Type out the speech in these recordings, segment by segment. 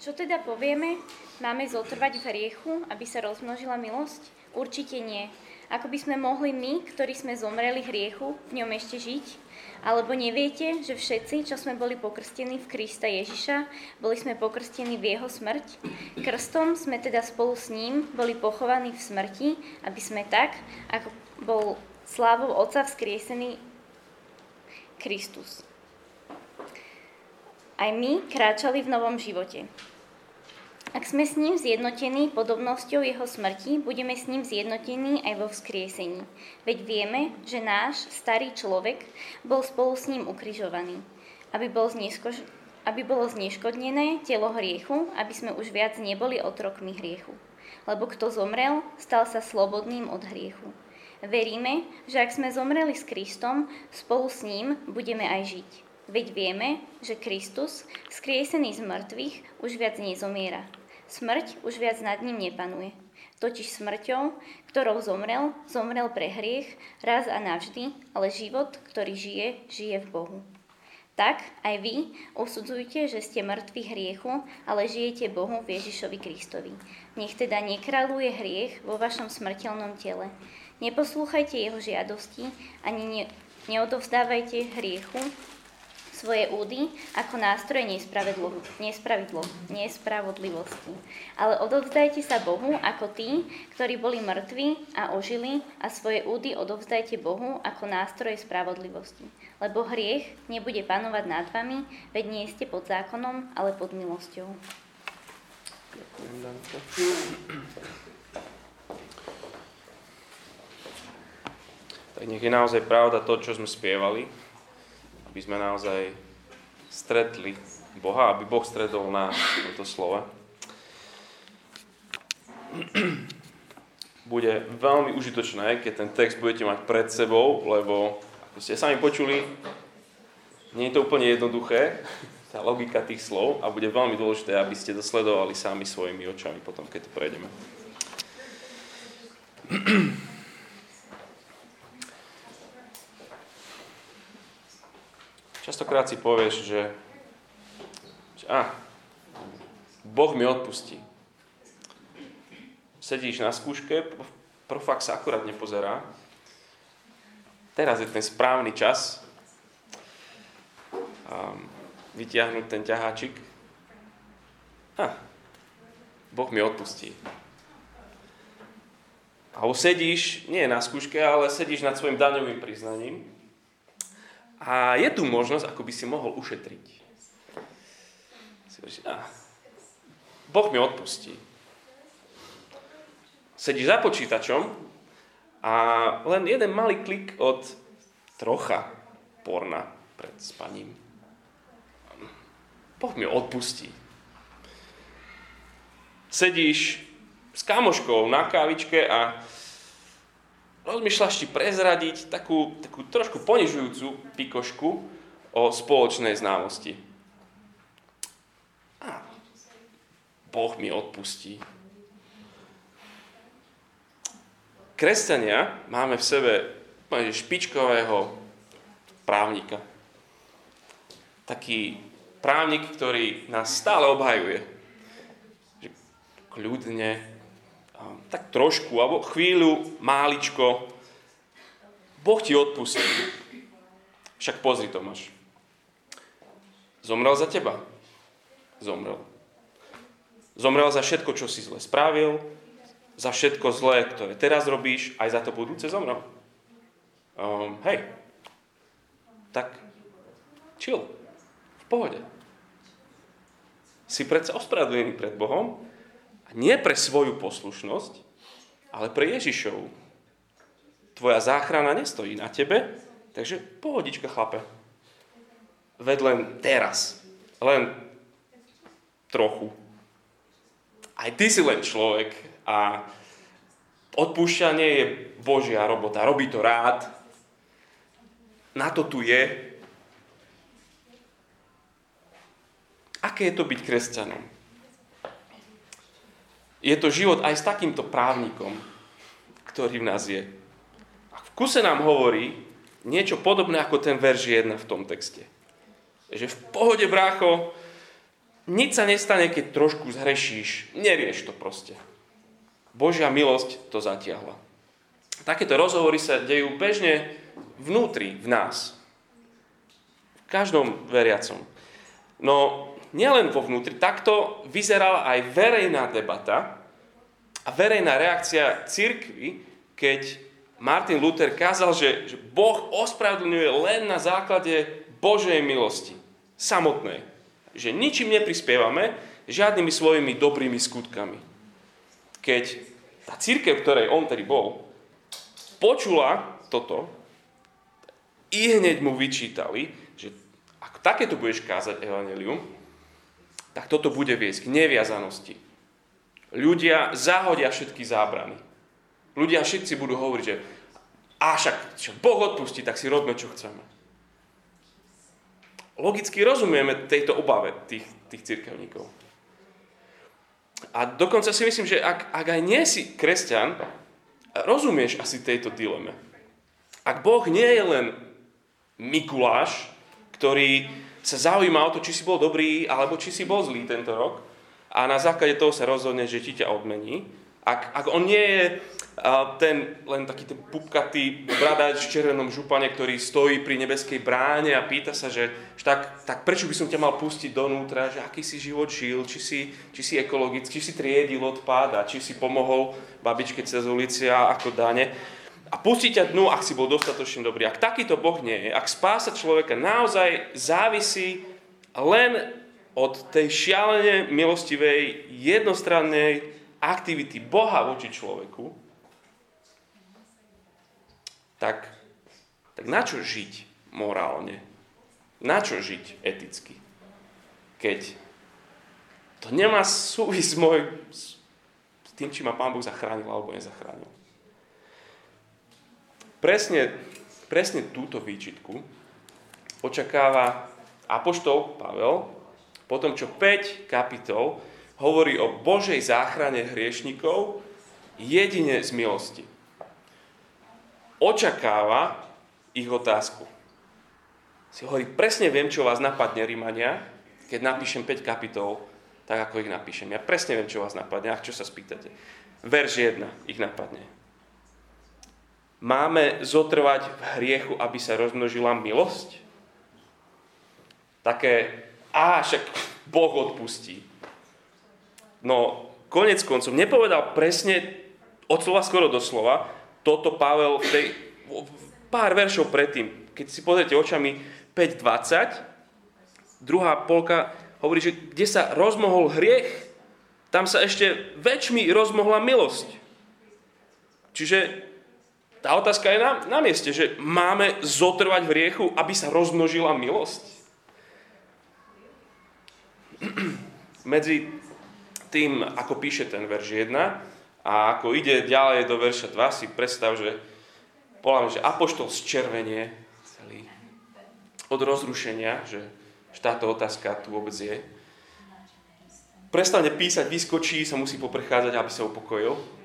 Čo teda povieme? Máme zotrvať v hriechu, aby sa rozmnožila milosť? Určite nie. Ako by sme mohli my, ktorí sme zomreli hriechu, v ňom ešte žiť? Alebo neviete, že všetci, čo sme boli pokrstení v Krista Ježiša, boli sme pokrstení v jeho smrť? Krstom sme teda spolu s ním boli pochovaní v smrti, aby sme tak, ako bol slávou Otca vzkriesený Kristus. Aj my kráčali v novom živote. Ak sme s ním zjednotení podobnosťou jeho smrti, budeme s ním zjednotení aj vo vzkriesení. Veď vieme, že náš starý človek bol spolu s ním ukrižovaný, aby, bol zneskož... aby bolo zneškodnené telo hriechu, aby sme už viac neboli otrokmi hriechu. Lebo kto zomrel, stal sa slobodným od hriechu. Veríme, že ak sme zomreli s Kristom, spolu s ním budeme aj žiť. Veď vieme, že Kristus, skriesený z mŕtvych, už viac nezomiera. Smrť už viac nad ním nepanuje. Totiž smrťou, ktorou zomrel, zomrel pre hriech raz a navždy, ale život, ktorý žije, žije v Bohu. Tak aj vy usudzujte, že ste mŕtvi hriechu, ale žijete Bohu v Ježišovi Kristovi. Nech teda nekraluje hriech vo vašom smrteľnom tele. Neposlúchajte jeho žiadosti, ani ne, neodovzdávajte hriechu svoje údy ako nástroj nespravidlo, nespravodlivosti. Ale odovzdajte sa Bohu ako tí, ktorí boli mŕtvi a ožili a svoje údy odovzdajte Bohu ako nástroj spravodlivosti. Lebo hriech nebude panovať nad vami, veď nie ste pod zákonom, ale pod milosťou. Tak nech je naozaj pravda to, čo sme spievali, aby sme naozaj stretli Boha, aby Boh stredol na toto slova. Bude veľmi užitočné, keď ten text budete mať pred sebou, lebo ako ste sami počuli, nie je to úplne jednoduché, tá logika tých slov a bude veľmi dôležité, aby ste to sledovali sami svojimi očami potom, keď to prejdeme. Častokrát si povieš, že, že a, Boh mi odpustí. Sedíš na skúške, profak sa akurát nepozerá. Teraz je ten správny čas um, vytiahnuť ten ťaháčik. A, Boh mi odpustí. A sedíš, nie na skúške, ale sedíš nad svojim daňovým priznaním a je tu možnosť, ako by si mohol ušetriť. Boh mi odpustí. Sedíš za počítačom a len jeden malý klik od trocha porna pred spaním. Boh mi odpustí. Sedíš s kamoškou na kávičke a rozmýšľaš ti prezradiť takú, takú trošku ponižujúcu pikošku o spoločnej známosti. A Boh mi odpustí. Kresťania máme v sebe špičkového právnika. Taký právnik, ktorý nás stále obhajuje. Kľudne, tak trošku, alebo chvíľu, máličko, Boh ti odpustí. Však pozri, Tomáš. Zomrel za teba. Zomrel. Zomrel za všetko, čo si zle spravil, za všetko zlé, ktoré teraz robíš, aj za to budúce zomrel. Um, hej, tak chill, v pohode. Si predsa ospravedlnený pred Bohom nie pre svoju poslušnosť, ale pre Ježišovu. Tvoja záchrana nestojí na tebe, takže pohodička, chlape. Ved len teraz. Len trochu. Aj ty si len človek a odpúšťanie je Božia robota. Robí to rád. Na to tu je. Aké je to byť kresťanom? Je to život aj s takýmto právnikom, ktorý v nás je. A v kuse nám hovorí niečo podobné ako ten verš 1 v tom texte. Že v pohode, brácho, nič sa nestane, keď trošku zhrešíš. Nerieš to proste. Božia milosť to zatiahla. Takéto rozhovory sa dejú bežne vnútri, v nás. V každom veriacom. No, nielen vo vnútri, takto vyzerala aj verejná debata a verejná reakcia církvy, keď Martin Luther kázal, že, že Boh ospravedlňuje len na základe Božej milosti. Samotnej. Že ničím neprispievame, žiadnymi svojimi dobrými skutkami. Keď tá církev, ktorej on tedy bol, počula toto, i hneď mu vyčítali, že ak takéto budeš kázať evanelium, tak toto bude viesť k neviazanosti. Ľudia zahodia všetky zábrany. Ľudia všetci budú hovoriť, že a však čo Boh odpustí, tak si robíme, čo chceme. Logicky rozumieme tejto obave tých, tých církevníkov. A dokonca si myslím, že ak, ak aj nie si kresťan, rozumieš asi tejto dileme. Ak Boh nie je len Mikuláš, ktorý sa zaujíma o to, či si bol dobrý, alebo či si bol zlý tento rok a na základe toho sa rozhodne, že ti ťa odmení. Ak, ak on nie je ten, len taký ten pupkatý bradač v červenom župane, ktorý stojí pri nebeskej bráne a pýta sa, že, že tak, tak prečo by som ťa mal pustiť donútra, že aký si život žil, či si, či si ekologický, či si triedil odpad a či si pomohol babičke cez ulici a ako dáne a pustí ťa dnu, ak si bol dostatočne dobrý. Ak takýto Boh nie je, ak spása človeka naozaj závisí len od tej šialene milostivej, jednostrannej aktivity Boha voči človeku, tak, tak na čo žiť morálne? Na čo žiť eticky? Keď to nemá súvis môj s tým, či ma Pán Boh zachránil alebo nezachránil. Presne, presne túto výčitku očakáva Apoštol Pavel, potom čo 5 kapitol hovorí o Božej záchrane hriešnikov jedine z milosti. Očakáva ich otázku. Si hovorí, presne viem, čo vás napadne, Rímania, keď napíšem 5 kapitol, tak ako ich napíšem. Ja presne viem, čo vás napadne, a čo sa spýtate. Verš 1 ich napadne. Máme zotrvať v hriechu, aby sa rozmnožila milosť? Také, a však Boh odpustí. No, konec koncov, nepovedal presne od slova skoro do slova, toto Pavel v tej, pár veršov predtým, keď si pozriete očami 5.20, druhá polka hovorí, že kde sa rozmohol hriech, tam sa ešte väčšmi rozmohla milosť. Čiže tá otázka je na, na mieste, že máme zotrvať v riechu, aby sa rozmnožila milosť. Medzi tým, ako píše ten verš 1 a ako ide ďalej do verša 2, si predstav, že poľa že apoštol červenie celý od rozrušenia, že, že táto otázka tu vôbec je. Prestane písať, vyskočí, sa musí poprechádzať, aby sa upokojil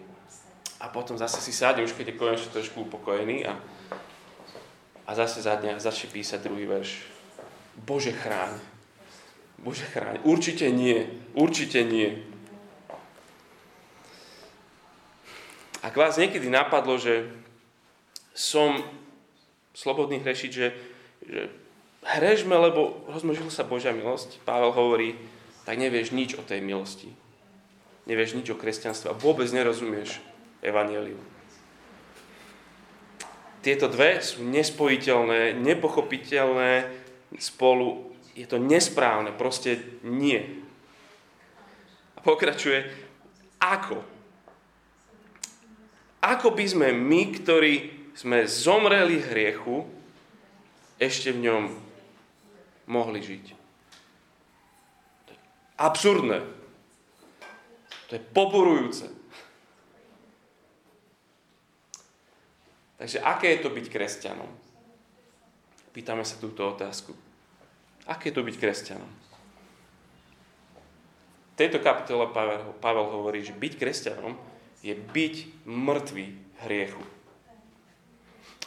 a potom zase si sadne, už keď je konečne trošku upokojený a, a zase zadne a začne písať druhý verš. Bože chráň. Bože chráň. Určite nie. Určite nie. Ak vás niekedy napadlo, že som slobodný hrešiť, že, že hrežme, lebo rozmnožila sa Božia milosť, Pavel hovorí, tak nevieš nič o tej milosti. Nevieš nič o kresťanstve a vôbec nerozumieš evaneliu. Tieto dve sú nespojiteľné, nepochopiteľné spolu. Je to nesprávne, proste nie. A pokračuje, ako? Ako by sme my, ktorí sme zomreli hriechu, ešte v ňom mohli žiť? To je absurdné. To je poborujúce. Takže aké je to byť kresťanom? Pýtame sa túto otázku. Aké je to byť kresťanom? V tejto kapitole Pavel, Pavel hovorí, že byť kresťanom je byť mŕtvý hriechu.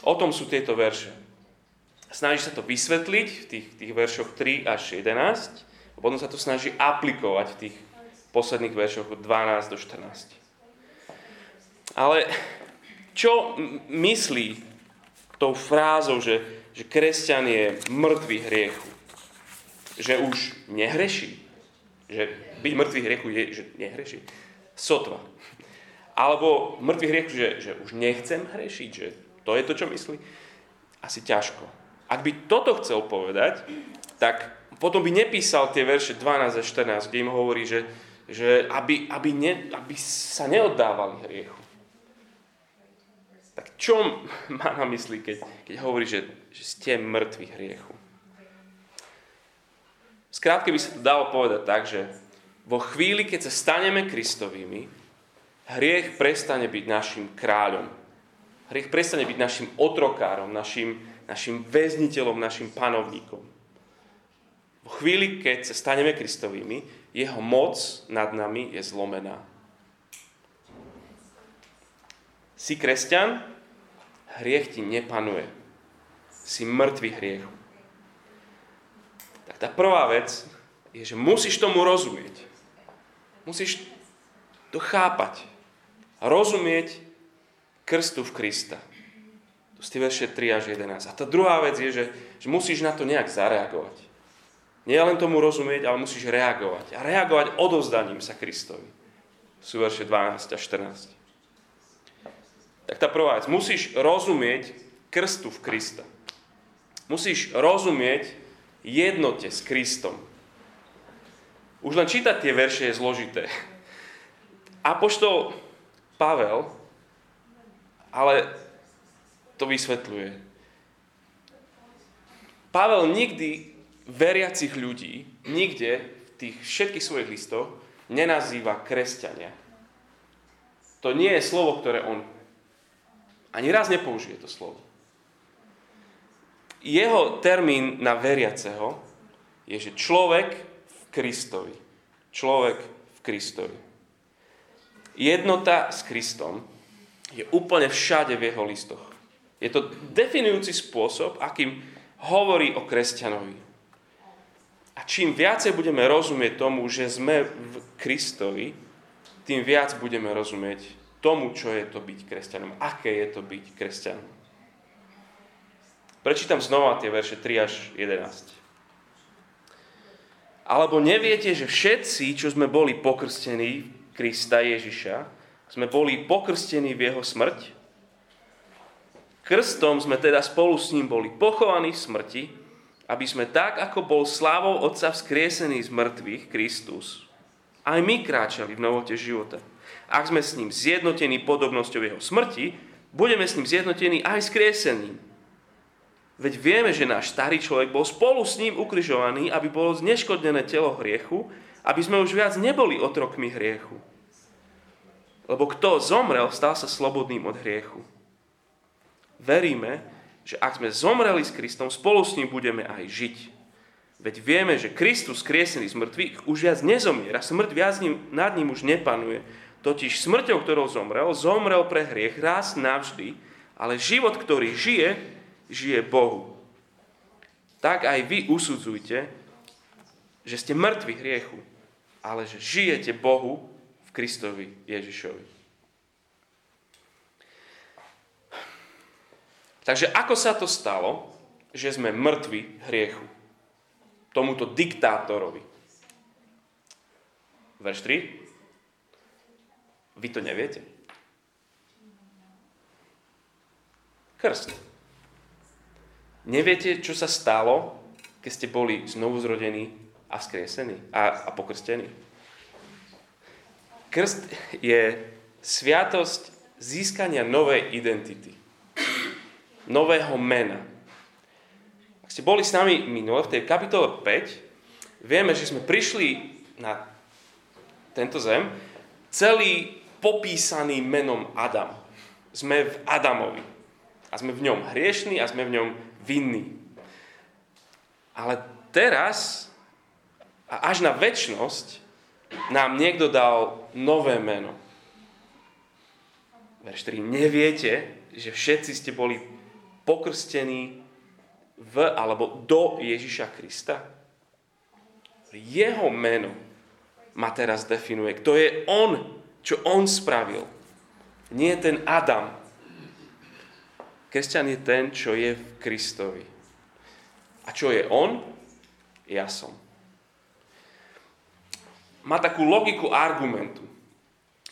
O tom sú tieto verše. Snaží sa to vysvetliť v tých, tých veršoch 3 až 11. A potom sa to snaží aplikovať v tých posledných veršoch od 12 do 14. Ale čo myslí tou frázou, že, že kresťan je mŕtvý hriechu? Že už nehreší? Že byť mŕtvý hriechu je, že nehreší? Sotva. Alebo mŕtvý hriechu, že, že už nechcem hrešiť? Že to je to, čo myslí? Asi ťažko. Ak by toto chcel povedať, tak potom by nepísal tie verše 12 a 14, kde im hovorí, že, že aby, aby, ne, aby sa neoddávali hriechu. Tak čo má na mysli, keď, keď hovorí, že, že ste mŕtvi hriechu? Skrátke by sa to dalo povedať tak, že vo chvíli, keď sa staneme Kristovými, hriech prestane byť našim kráľom. Hriech prestane byť našim otrokárom, našim, našim väzniteľom, našim panovníkom. Vo chvíli, keď sa staneme Kristovými, jeho moc nad nami je zlomená. Si kresťan, hriech ti nepanuje. Si mŕtvý hriechu. Tak tá prvá vec je, že musíš tomu rozumieť. Musíš to chápať. Rozumieť krstu v Krista. To ste verše 3 až 11. A tá druhá vec je, že, že musíš na to nejak zareagovať. Nie len tomu rozumieť, ale musíš reagovať. A reagovať odovzdaním sa Kristovi. Sú verše 12 a 14 tak tá prvá vec, musíš rozumieť krstu v Krista. Musíš rozumieť jednote s Kristom. Už len čítať tie verše je zložité. Apoštol Pavel ale to vysvetľuje. Pavel nikdy veriacich ľudí, nikde v tých všetkých svojich listoch nenazýva kresťania. To nie je slovo, ktoré on ani raz nepoužije to slovo. Jeho termín na veriaceho je, že človek v Kristovi. Človek v Kristovi. Jednota s Kristom je úplne všade v jeho listoch. Je to definujúci spôsob, akým hovorí o kresťanovi. A čím viacej budeme rozumieť tomu, že sme v Kristovi, tým viac budeme rozumieť tomu, čo je to byť kresťanom. Aké je to byť kresťanom. Prečítam znova tie verše 3 až 11. Alebo neviete, že všetci, čo sme boli pokrstení Krista Ježiša, sme boli pokrstení v jeho smrť? Krstom sme teda spolu s ním boli pochovaní v smrti, aby sme tak, ako bol slávou Otca vzkriesený z mŕtvych, Kristus, aj my kráčali v novote života. Ak sme s ním zjednotení podobnosťou jeho smrti, budeme s ním zjednotení aj s kriesením. Veď vieme, že náš starý človek bol spolu s ním ukrižovaný, aby bolo zneškodnené telo hriechu, aby sme už viac neboli otrokmi hriechu. Lebo kto zomrel, stal sa slobodným od hriechu. Veríme, že ak sme zomreli s Kristom, spolu s ním budeme aj žiť. Veď vieme, že Kristus, kriesený z mŕtvych, už viac nezomiera, smrť viac nad ním už nepanuje, Totiž smrťou, ktorou zomrel, zomrel pre hriech raz navždy, ale život, ktorý žije, žije Bohu. Tak aj vy usudzujte, že ste mŕtvi hriechu, ale že žijete Bohu v Kristovi Ježišovi. Takže ako sa to stalo, že sme mŕtvi hriechu? Tomuto diktátorovi. Verš 3. Vy to neviete? Krst. Neviete, čo sa stalo, keď ste boli znovu zrodení a skriesení a, a pokrstení? Krst je sviatosť získania novej identity. Nového mena. Ak ste boli s nami minule, v tej kapitole 5, vieme, že sme prišli na tento zem celý popísaný menom Adam. Sme v Adamovi. A sme v ňom hriešní a sme v ňom vinní. Ale teraz a až na väčnosť nám niekto dal nové meno. Verš 3. Neviete, že všetci ste boli pokrstení v alebo do Ježiša Krista? Jeho meno ma teraz definuje. Kto je on, čo on spravil. Nie ten Adam. Kresťan je ten, čo je v Kristovi. A čo je on? Ja som. Má takú logiku argumentu.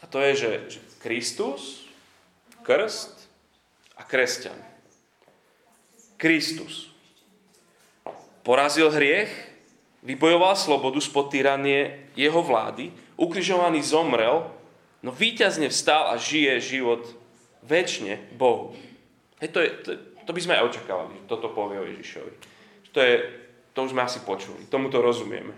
A to je, že, že Kristus, krst a kresťan. Kristus porazil hriech, vybojoval slobodu spod tyranie jeho vlády, ukrižovaný zomrel, no víťazne vstal a žije život väčšine Bohu. Hej, to, je, to, to by sme aj očakávali, že toto povie o Ježišovi. To, je, to už sme asi počuli, tomu to rozumieme.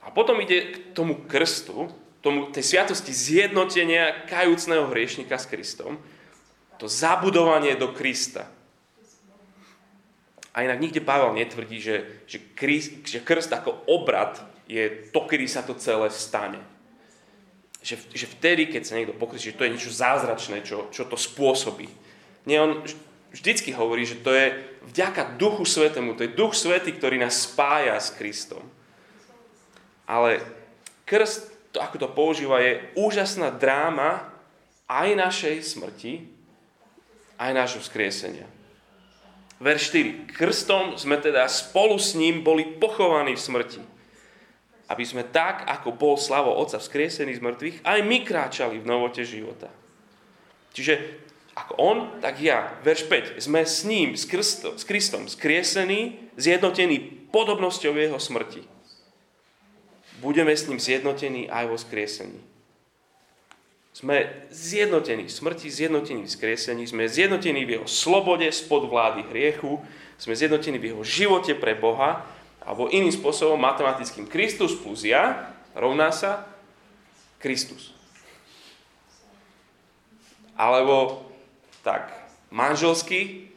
A potom ide k tomu krstu, tomu, tej sviatosti zjednotenia kajúcného hriešnika s Kristom, to zabudovanie do Krista. A inak nikde Pavel netvrdí, že, že, krist, že krst ako obrad je to, kedy sa to celé stane. Že, že vtedy, keď sa niekto pokrstí, že to je niečo zázračné, čo, čo to spôsobí. Nie, on vždycky hovorí, že to je vďaka Duchu Svetému, to je Duch Svetý, ktorý nás spája s Kristom. Ale krst, to, ako to používa, je úžasná dráma aj našej smrti, aj nášho vzkriesenia. Verš 4. Krstom sme teda spolu s ním boli pochovaní v smrti. Aby sme tak, ako bol slavo Otca vzkriesený z mŕtvych, aj my kráčali v novote života. Čiže ako on, tak ja. Verš 5. Sme s ním, s, Kristom, s Kristom, skriesení, zjednotení podobnosťou jeho smrti. Budeme s ním zjednotení aj vo skriesení. Sme zjednotení v smrti, zjednotení v skriesení, sme zjednotení v jeho slobode spod vlády hriechu, sme zjednotení v jeho živote pre Boha, alebo iným spôsobom matematickým Kristus plus ja rovná sa Kristus. Alebo tak, manželský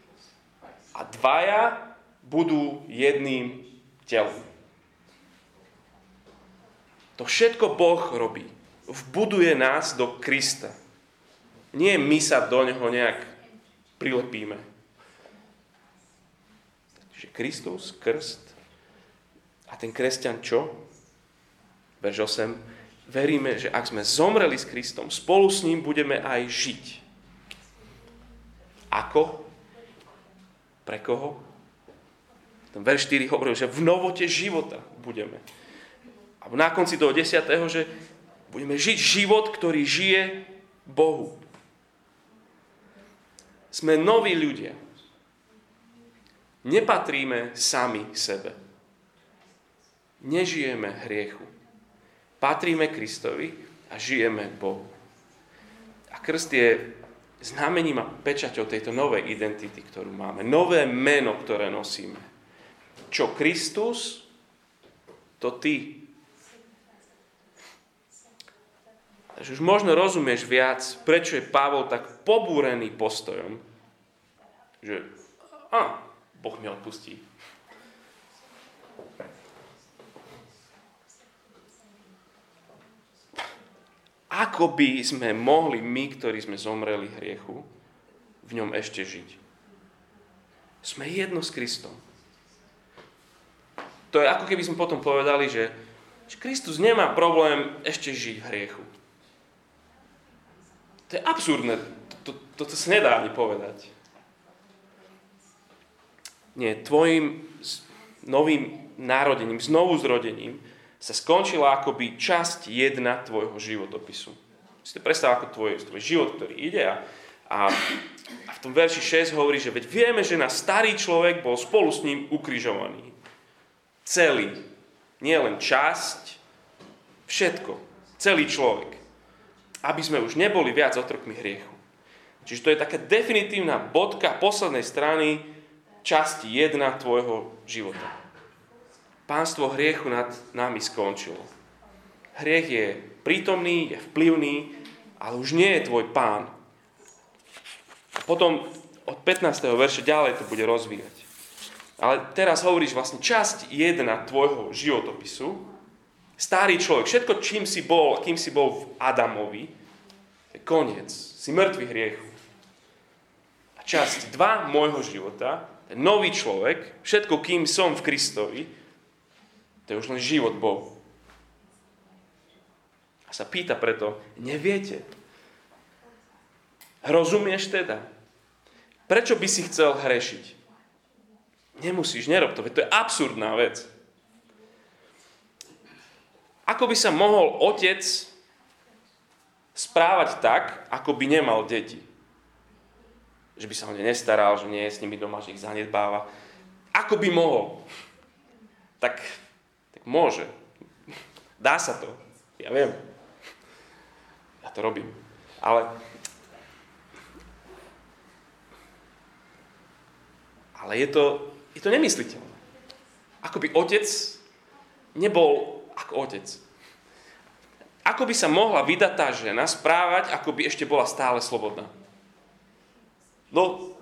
a dvaja budú jedným telom. To všetko Boh robí vbuduje nás do Krista. Nie my sa do neho nejak prilepíme. Čiže Kristus, krst a ten kresťan čo? Verž 8. Veríme, že ak sme zomreli s Kristom, spolu s ním budeme aj žiť. Ako? Pre koho? Ten verš 4 hovorí, že v novote života budeme. A na konci toho 10. že Budeme žiť život, ktorý žije Bohu. Sme noví ľudia. Nepatríme sami sebe. Nežijeme hriechu. Patríme Kristovi a žijeme Bohu. A krst je znamením a pečaťou tejto novej identity, ktorú máme. Nové meno, ktoré nosíme. Čo Kristus, to ty Takže už možno rozumieš viac, prečo je Pavol tak pobúrený postojom, že a, Boh mi odpustí. Ako by sme mohli my, ktorí sme zomreli hriechu, v ňom ešte žiť? Sme jedno s Kristom. To je ako keby sme potom povedali, že, že Kristus nemá problém ešte žiť v hriechu. To je absurdné. To, to, to sa nedá ani povedať. Nie, tvojim novým narodením, znovu zrodením sa skončila akoby časť jedna tvojho životopisu. Si to predstav ako tvoj, tvoj život, ktorý ide a, a, a v tom verši 6 hovorí, že veď vieme, že na starý človek bol spolu s ním ukrižovaný. Celý. Nie len časť, všetko. Celý človek aby sme už neboli viac otrokmi hriechu. Čiže to je taká definitívna bodka poslednej strany časti jedna tvojho života. Pánstvo hriechu nad nami skončilo. Hriech je prítomný, je vplyvný, ale už nie je tvoj pán. Potom od 15. verše ďalej to bude rozvíjať. Ale teraz hovoríš vlastne časť jedna tvojho životopisu, Starý človek, všetko, čím si bol, kým si bol v Adamovi, je koniec. Si mŕtvy hriechu. A časť 2 môjho života, ten nový človek, všetko, kým som v Kristovi, To je už len život Bohu. A sa pýta preto, neviete. Rozumieš teda? Prečo by si chcel hrešiť? Nemusíš, nerob to, to je absurdná vec. Ako by sa mohol otec správať tak, ako by nemal deti? Že by sa o ne nestaral, že nie je s nimi doma, že ich zanedbáva. Ako by mohol? Tak môže. Dá sa to. Ja viem. Ja to robím. Ale ale je to, je to nemysliteľné. Ako by otec nebol ako otec. Ako by sa mohla vydatá žena správať, ako by ešte bola stále slobodná? No,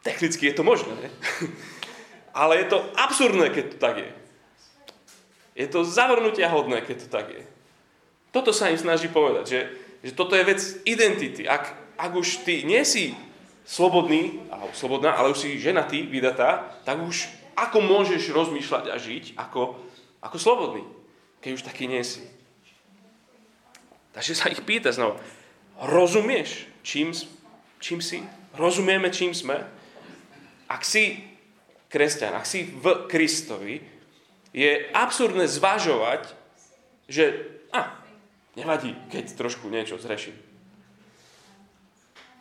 technicky je to možné, ale je to absurdné, keď to tak je. Je to zavrnutia hodné, keď to tak je. Toto sa im snaží povedať, že, že toto je vec identity. Ak, ak už ty nie si slobodný, alebo slobodná, ale už si ženatý, vydatá, tak už ako môžeš rozmýšľať a žiť ako, ako slobodný, keď už taký nie si. Takže sa ich pýta znova, rozumieš, čím, čím si? Rozumieme, čím sme? Ak si kresťan, ak si v Kristovi, je absurdné zvažovať, že a, nevadí, keď trošku niečo zreším.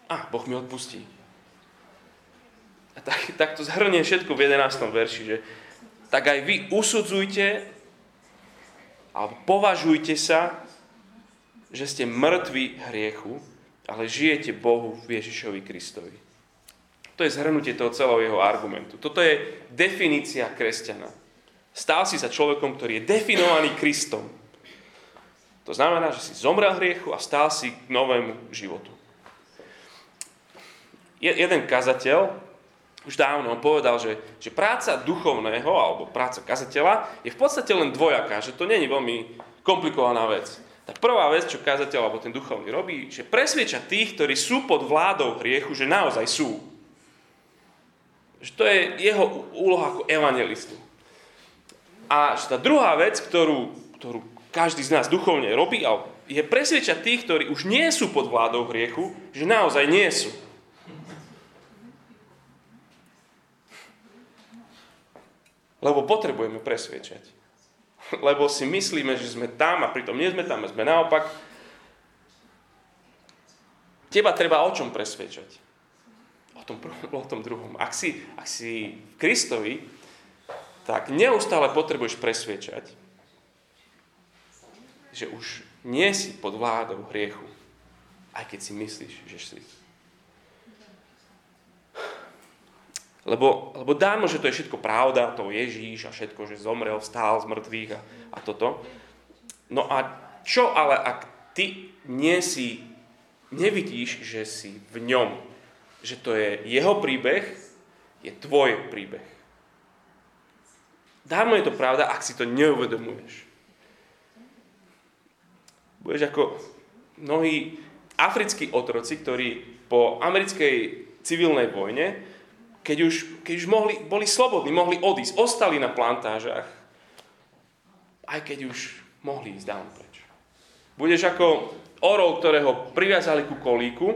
A, Boh mi odpustí tak, tak to zhrnie všetko v 11. verši, že tak aj vy usudzujte alebo považujte sa, že ste mŕtvi hriechu, ale žijete Bohu v Ježišovi Kristovi. To je zhrnutie toho celého jeho argumentu. Toto je definícia kresťana. Stál si sa človekom, ktorý je definovaný Kristom. To znamená, že si zomrel hriechu a stál si k novému životu. jeden kazateľ už dávno on povedal, že, že práca duchovného alebo práca kazateľa je v podstate len dvojaká, že to není veľmi komplikovaná vec. Tá prvá vec, čo kazateľ alebo ten duchovný robí, že presvieča tých, ktorí sú pod vládou hriechu, že naozaj sú. Že to je jeho úloha ako evangelistu. A tá druhá vec, ktorú, ktorú každý z nás duchovne robí, je presviečať tých, ktorí už nie sú pod vládou hriechu, že naozaj nie sú. Lebo potrebujeme presviečať. Lebo si myslíme, že sme tam a pritom nie sme tam, sme naopak. Teba treba o čom presviečať? O tom, o tom druhom. Ak si, ak si Kristovi, tak neustále potrebuješ presviečať, že už nie si pod vládou hriechu, aj keď si myslíš, že si. Lebo, lebo dámo, že to je všetko pravda, to Ježíš a všetko, že zomrel, vstál z mŕtvych a, a toto. No a čo ale, ak ty nie si, nevidíš, že si v ňom, že to je jeho príbeh, je tvoj príbeh. Dávno je to pravda, ak si to neuvedomuješ. Budeš ako mnohí africkí otroci, ktorí po americkej civilnej vojne keď už, keď už mohli, boli slobodní, mohli odísť, ostali na plantážach, aj keď už mohli ísť dávno preč. Budeš ako orol, ktorého priviazali ku kolíku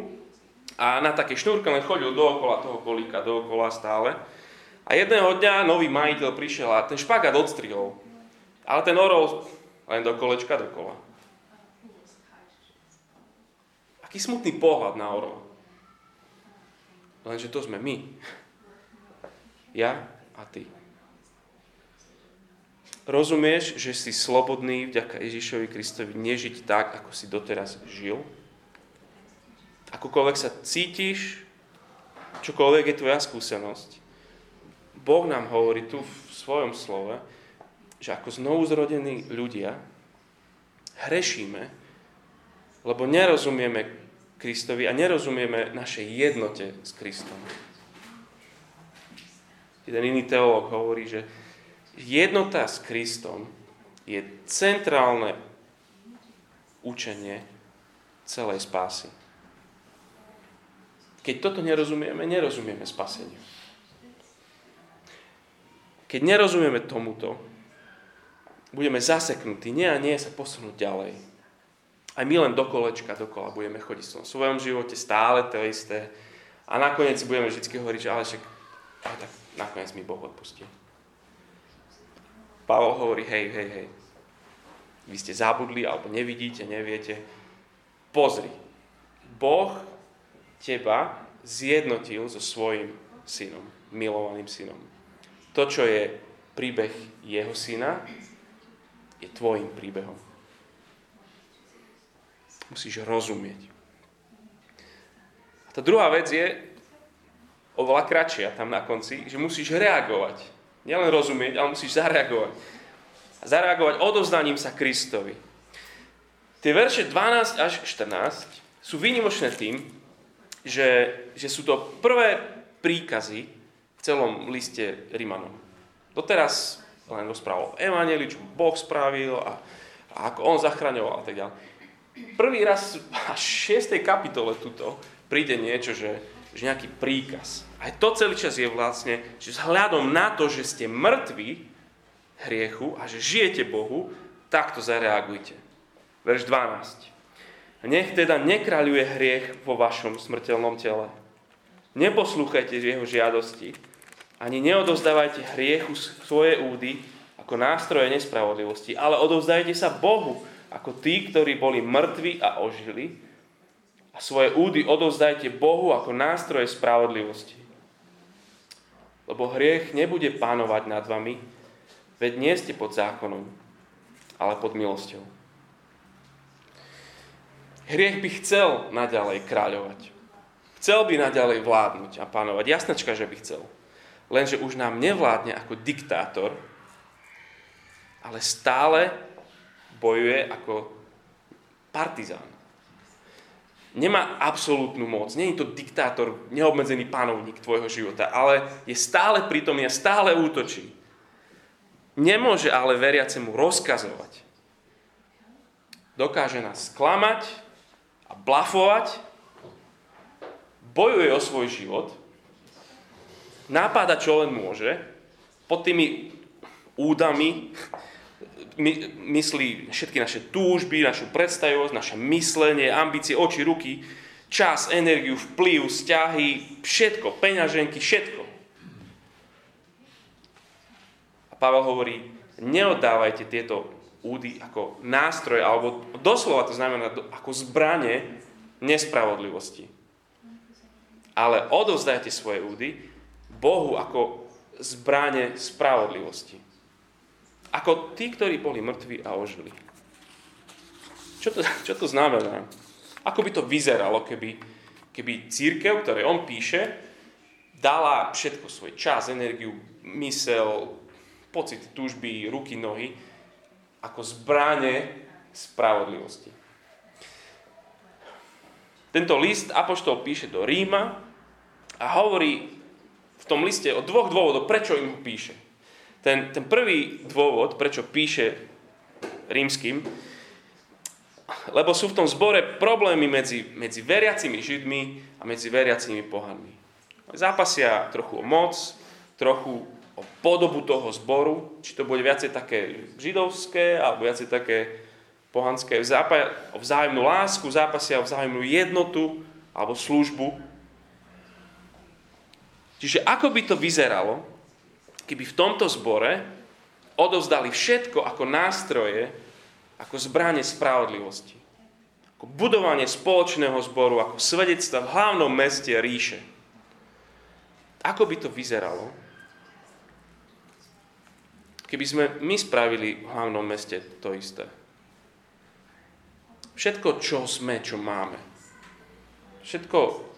a na také šnúrke len chodil dookola toho kolíka, dookola stále. A jedného dňa nový majiteľ prišiel a ten špagát odstrihol. Ale ten orol len do kolečka dokola. Aký smutný pohľad na orol. Lenže to sme my. Ja a ty. Rozumieš, že si slobodný vďaka Ježišovi Kristovi nežiť tak, ako si doteraz žil? Akokoľvek sa cítiš, čokoľvek je tvoja skúsenosť. Boh nám hovorí tu v svojom slove, že ako znovu zrodení ľudia hrešíme, lebo nerozumieme Kristovi a nerozumieme našej jednote s Kristom. Jeden iný teológ hovorí, že jednota s Kristom je centrálne učenie celej spásy. Keď toto nerozumieme, nerozumieme spaseniu. Keď nerozumieme tomuto, budeme zaseknutí, nie a nie sa posunúť ďalej. Aj my len do kolečka, dokola budeme chodiť v svojom živote stále to isté. A nakoniec si budeme vždy hovoriť, že ale však ale tak nakoniec mi Boh odpustí. Pavol hovorí, hej, hej, hej, vy ste zabudli, alebo nevidíte, neviete. Pozri, Boh teba zjednotil so svojim synom, milovaným synom. To, čo je príbeh jeho syna, je tvojim príbehom. Musíš rozumieť. A tá druhá vec je oveľa kratšia tam na konci, že musíš reagovať. Nielen rozumieť, ale musíš zareagovať. A zareagovať odovzdaním sa Kristovi. Tie verše 12 až 14 sú výnimočné tým, že, že sú to prvé príkazy v celom liste Rimanom. Doteraz len rozprával o Evangeliu, čo Boh spravil a, a ako on zachraňoval a tak ďalej. Prvý raz až v 6. kapitole tuto príde niečo, že, že nejaký príkaz. Aj to celý čas je vlastne, že vzhľadom na to, že ste mŕtvi hriechu a že žijete Bohu, takto zareagujte. Verš 12. Nech teda nekráľuje hriech vo vašom smrteľnom tele. Neposlúchajte jeho žiadosti, ani neodozdávajte hriechu svoje údy ako nástroje nespravodlivosti, ale odovzdajte sa Bohu ako tí, ktorí boli mŕtvi a ožili a svoje údy odovzdajte Bohu ako nástroje spravodlivosti. Lebo hriech nebude pánovať nad vami, veď nie ste pod zákonom, ale pod milosťou. Hriech by chcel naďalej kráľovať. Chcel by naďalej vládnuť a pánovať. Jasnačka, že by chcel lenže už nám nevládne ako diktátor, ale stále bojuje ako partizán. Nemá absolútnu moc, je to diktátor, neobmedzený panovník tvojho života, ale je stále prítomný a stále útočí. Nemôže ale veriacemu rozkazovať. Dokáže nás sklamať a blafovať, bojuje o svoj život, napáda čo len môže, pod tými údami my, myslí všetky naše túžby, našu predstavivosť, naše myslenie, ambície, oči, ruky, čas, energiu, vplyv, vzťahy, všetko, peňaženky, všetko. A Pavel hovorí, neoddávajte tieto údy ako nástroj, alebo doslova to znamená ako zbranie nespravodlivosti. Ale odovzdajte svoje údy Bohu ako zbranie spravodlivosti. Ako tí, ktorí boli mŕtvi a ožili. Čo to, čo to znamená? Ako by to vyzeralo, keby, keby církev, ktoré on píše, dala všetko svoj čas, energiu, mysel, pocit, túžby, ruky, nohy, ako zbráne spravodlivosti. Tento list Apoštol píše do Ríma a hovorí tom liste o dvoch dôvodoch, prečo im ho píše. Ten, ten prvý dôvod, prečo píše rímským, lebo sú v tom zbore problémy medzi, medzi veriacimi židmi a medzi veriacimi pohanmi. Zápasia trochu o moc, trochu o podobu toho zboru, či to bude viacej také židovské, alebo viacej také pohanské, o vzájomnú lásku, zápasia o vzájomnú jednotu alebo službu Čiže ako by to vyzeralo, keby v tomto zbore odovzdali všetko ako nástroje, ako zbranie spravodlivosti. Ako budovanie spoločného zboru, ako svedectva v hlavnom meste ríše. Ako by to vyzeralo, keby sme my spravili v hlavnom meste to isté. Všetko, čo sme, čo máme. Všetko,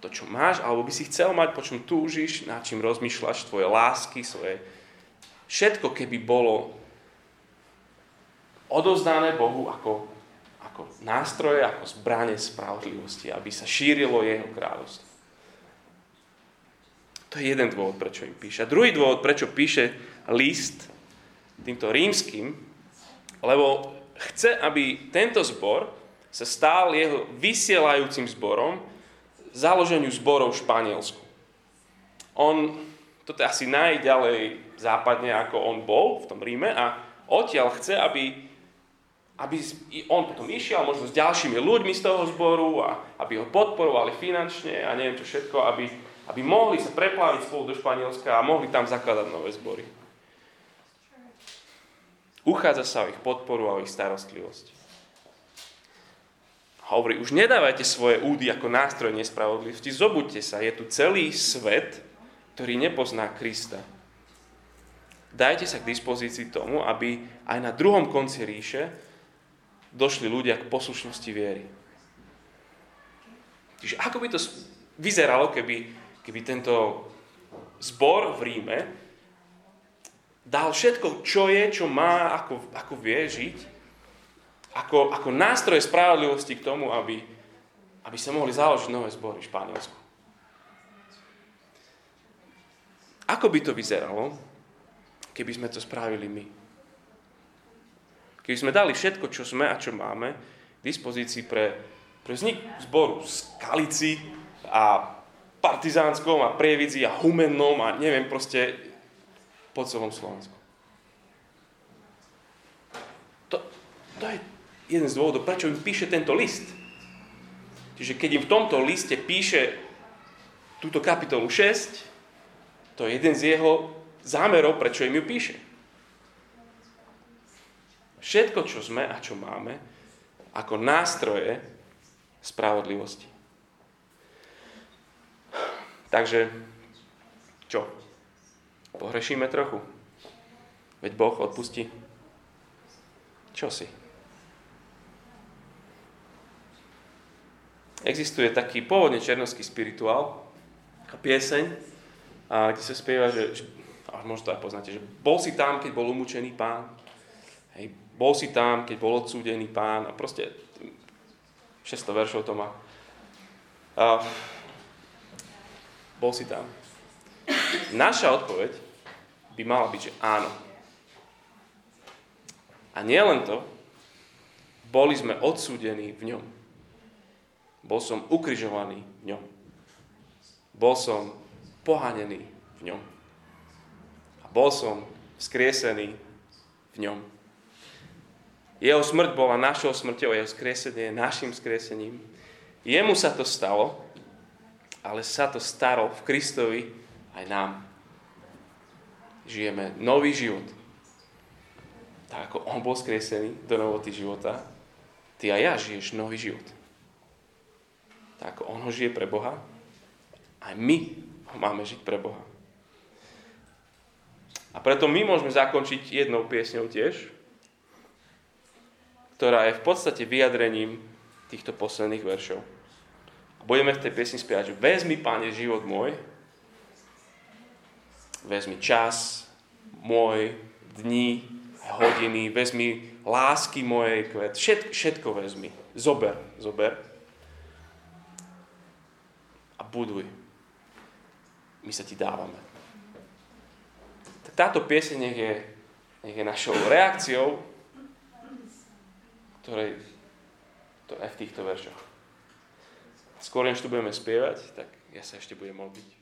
to, čo máš, alebo by si chcel mať, po čom túžiš, nad čím rozmýšľaš, tvoje lásky, svoje... Všetko, keby bolo odozdané Bohu ako, ako nástroje, ako zbranie spravodlivosti, aby sa šírilo jeho kráľovstvo. To je jeden dôvod, prečo im píše. A druhý dôvod, prečo píše list týmto rímským, lebo chce, aby tento zbor sa stal jeho vysielajúcim zborom, založeniu zborov v Španielsku. On, toto je asi najďalej západne, ako on bol v tom Ríme a odtiaľ chce, aby, aby on potom išiel možno s ďalšími ľuďmi z toho zboru a aby ho podporovali finančne a neviem čo všetko, aby, aby mohli sa prepláviť spolu do Španielska a mohli tam zakladať nové zbory. Uchádza sa o ich podporu a o ich starostlivosť. Hovorí, už nedávajte svoje údy ako nástroj nespravodlivosti, zobuďte sa, je tu celý svet, ktorý nepozná Krista. Dajte sa k dispozícii tomu, aby aj na druhom konci ríše došli ľudia k poslušnosti viery. Čiže ako by to vyzeralo, keby, keby tento zbor v Ríme dal všetko, čo je, čo má, ako, ako vie žiť, ako, ako nástroj spravodlivosti k tomu, aby, aby sa mohli založiť nové zbory v Španielsku. Ako by to vyzeralo, keby sme to spravili my? Keby sme dali všetko, čo sme a čo máme, k dispozícii pre, pre vznik zboru z Kalici a Partizánskom a Prievidzi a Humennom a neviem proste po celom Slovensku. To, to je jeden z dôvodov, prečo im píše tento list. Čiže keď im v tomto liste píše túto kapitolu 6, to je jeden z jeho zámerov, prečo im ju píše. Všetko, čo sme a čo máme, ako nástroje spravodlivosti. Takže, čo? Pohrešíme trochu? Veď Boh odpustí. Čo si? Existuje taký pôvodne černovský spirituál, pieseň, a kde sa spieva, že, a možno to aj poznáte, že bol si tam, keď bol umúčený pán, hej, bol si tam, keď bol odsúdený pán a proste 600 veršov to má. A, bol si tam. Naša odpoveď by mala byť, že áno. A nie len to, boli sme odsúdení v ňom. Bol som ukrižovaný v ňom. Bol som pohanený v ňom. A bol som skriesený v ňom. Jeho smrť bola našou smrťou, jeho skriesenie je našim skriesením. Jemu sa to stalo, ale sa to stalo v Kristovi aj nám. Žijeme nový život. Tak ako on bol skriesený do novoty života, ty a ja žiješ nový život. Tak ako on ho žije pre Boha, aj my máme žiť pre Boha. A preto my môžeme zakončiť jednou piesňou tiež, ktorá je v podstate vyjadrením týchto posledných veršov. A budeme v tej piesni spievať, že vezmi, Pane, život môj, vezmi čas môj, dni, hodiny, vezmi lásky mojej kvet, všetko, všetko vezmi. Zober, zober buduj my sa ti dávame. Tak táto pieseň nech je, nech je našou reakciou, ktorej to aj v týchto veršoch. Skôr než tu budeme spievať, tak ja sa ešte budem modliť.